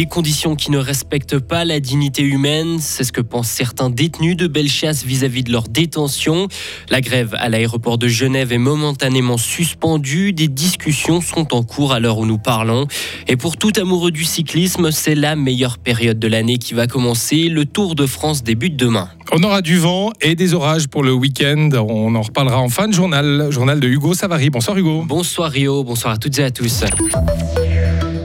Des conditions qui ne respectent pas la dignité humaine, c'est ce que pensent certains détenus de Bellechasse vis-à-vis de leur détention. La grève à l'aéroport de Genève est momentanément suspendue. Des discussions sont en cours à l'heure où nous parlons. Et pour tout amoureux du cyclisme, c'est la meilleure période de l'année qui va commencer. Le Tour de France débute demain. On aura du vent et des orages pour le week-end. On en reparlera en fin de journal. Journal de Hugo Savary. Bonsoir Hugo. Bonsoir Rio, bonsoir à toutes et à tous.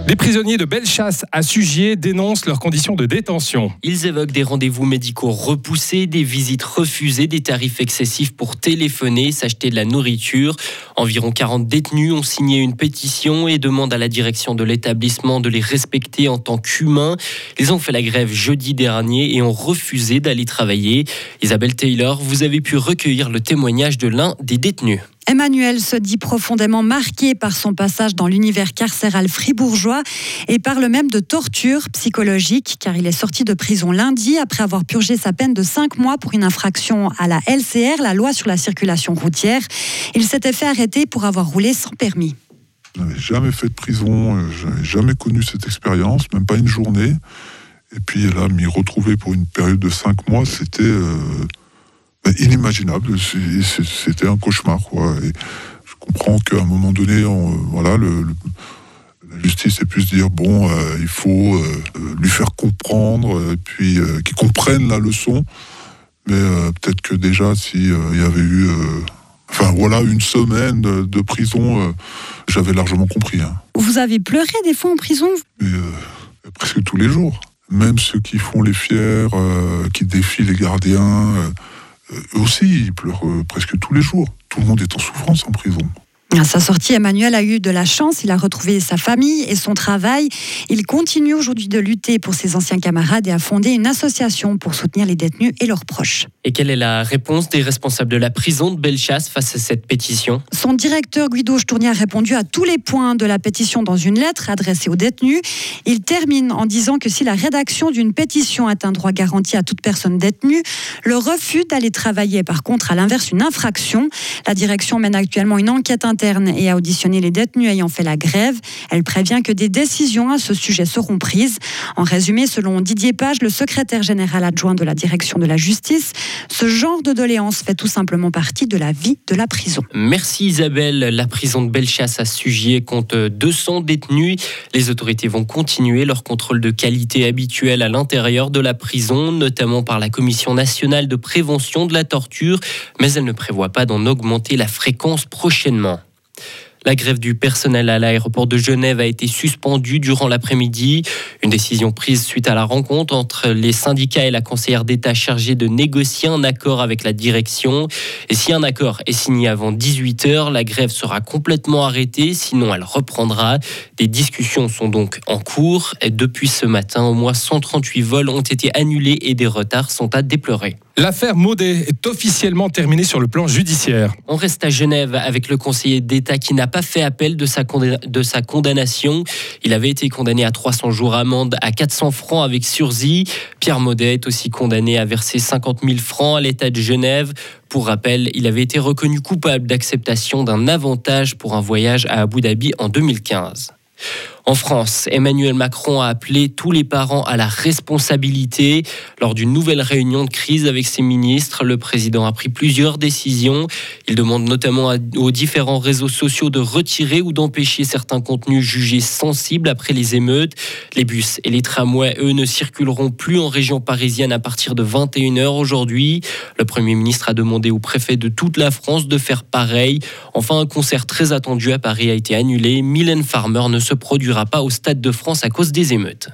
Les prisonniers de Bellechasse à Sugier dénoncent leurs conditions de détention. Ils évoquent des rendez-vous médicaux repoussés, des visites refusées, des tarifs excessifs pour téléphoner, s'acheter de la nourriture. Environ 40 détenus ont signé une pétition et demandent à la direction de l'établissement de les respecter en tant qu'humains. Ils ont fait la grève jeudi dernier et ont refusé d'aller travailler. Isabelle Taylor, vous avez pu recueillir le témoignage de l'un des détenus. Emmanuel se dit profondément marqué par son passage dans l'univers carcéral fribourgeois et parle même de torture psychologique car il est sorti de prison lundi après avoir purgé sa peine de 5 mois pour une infraction à la LCR, la loi sur la circulation routière. Il s'était fait arrêter pour avoir roulé sans permis. Je n'avais jamais fait de prison, euh, je n'avais jamais connu cette expérience, même pas une journée. Et puis là, m'y retrouver pour une période de 5 mois, c'était... Euh, inimaginable. C'était un cauchemar. Quoi. Et je comprends qu'à un moment donné, voilà, le, la justice ait pu se dire bon, euh, il faut euh, lui faire comprendre, et puis euh, qu'il comprenne la leçon. Mais peut-être que déjà, s'il y avait eu, enfin voilà, une semaine de, prison, j'avais largement compris. Hein. Vous avez pleuré des fois en prison Presque tous les jours. Même ceux qui font les fiers, qui défient les gardiens eux aussi, ils pleurent euh, presque tous les jours. Tout le monde est en souffrance en prison. À sa sortie, Emmanuel a eu de la chance. Il a retrouvé sa famille et son travail. Il continue aujourd'hui de lutter pour ses anciens camarades et a fondé une association pour soutenir les détenus et leurs proches. Et quelle est la réponse des responsables de la prison de Bellechasse face à cette pétition? Son directeur Guido Stournier a répondu à tous les points de la pétition dans une lettre adressée aux détenus. Il termine en disant que si la rédaction d'une pétition est un droit garanti à toute personne détenue, le refus d'aller travailler par contre à l'inverse une infraction. La direction mène actuellement une enquête interne et a auditionné les détenus ayant fait la grève. Elle prévient que des décisions à ce sujet seront prises. En résumé, selon Didier Page, le secrétaire général adjoint de la direction de la justice, ce genre de doléance fait tout simplement partie de la vie de la prison. Merci Isabelle. La prison de Bellechasse à Sugier compte 200 détenus. Les autorités vont continuer leur contrôle de qualité habituel à l'intérieur de la prison, notamment par la Commission nationale de prévention de la torture, mais elle ne prévoit pas d'en augmenter la fréquence prochainement. La grève du personnel à l'aéroport de Genève a été suspendue durant l'après-midi. Une décision prise suite à la rencontre entre les syndicats et la conseillère d'État chargée de négocier un accord avec la direction. Et si un accord est signé avant 18h, la grève sera complètement arrêtée, sinon elle reprendra. Des discussions sont donc en cours. Et depuis ce matin, au moins 138 vols ont été annulés et des retards sont à déplorer. L'affaire Maudet est officiellement terminée sur le plan judiciaire. On reste à Genève avec le conseiller d'État qui n'a pas fait appel de sa, condamnation. Il avait été condamné à 300 jours amende à 400 francs avec sursis. Pierre Maudet est aussi condamné à verser 50 000 francs à l'État de Genève. Pour rappel, il avait été reconnu coupable d'acceptation d'un avantage pour un voyage à Abu Dhabi en 2015. En France, Emmanuel Macron a appelé tous les parents à la responsabilité. Lors d'une nouvelle réunion de crise avec ses ministres, le président a pris plusieurs décisions. Il demande notamment aux différents réseaux sociaux de retirer ou d'empêcher certains contenus jugés sensibles après les émeutes. Les bus et les tramways, eux, ne circuleront plus en région parisienne à partir de 21h aujourd'hui. Le Premier ministre a demandé au préfet de toute la France de faire pareil. Enfin, un concert très attendu à Paris a été annulé. Mylène Farmer ne se produira pas au Stade de France à cause des émeutes.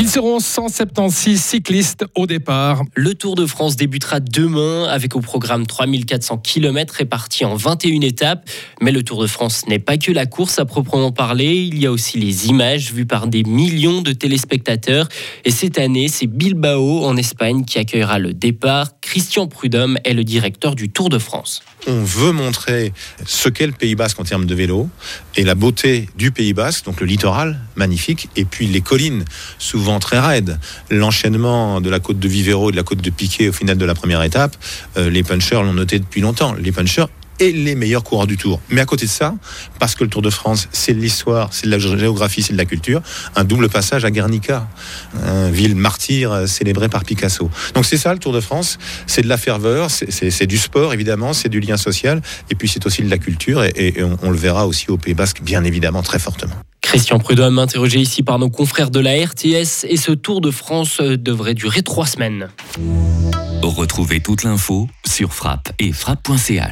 Ils seront 176 cyclistes au départ. Le Tour de France débutera demain avec au programme 3400 km répartis en 21 étapes. Mais le Tour de France n'est pas que la course à proprement parler, il y a aussi les images vues par des millions de téléspectateurs. Et cette année, c'est Bilbao en Espagne qui accueillera le départ. Christian Prudhomme est le directeur du Tour de France. On veut montrer ce qu'est le Pays Basque en termes de vélo et la beauté du Pays Basque, donc le littoral magnifique, et puis les collines souvent très raides. L'enchaînement de la côte de Vivero et de la côte de Piquet au final de la première étape, euh, les punchers l'ont noté depuis longtemps. Les punchers et les meilleurs coureurs du Tour. Mais à côté de ça, parce que le Tour de France, c'est de l'histoire, c'est de la géographie, c'est de la culture, un double passage à Guernica, une ville martyre célébrée par Picasso. Donc c'est ça le Tour de France, c'est de la ferveur, c'est du sport évidemment, c'est du lien social, et puis c'est aussi de la culture, et, on le verra aussi au Pays Basque, bien évidemment, très fortement. Christian Prudhomme, interrogé ici par nos confrères de la RTS, et ce Tour de France devrait durer trois semaines. Retrouvez toute l'info sur frappe et frappe.ch.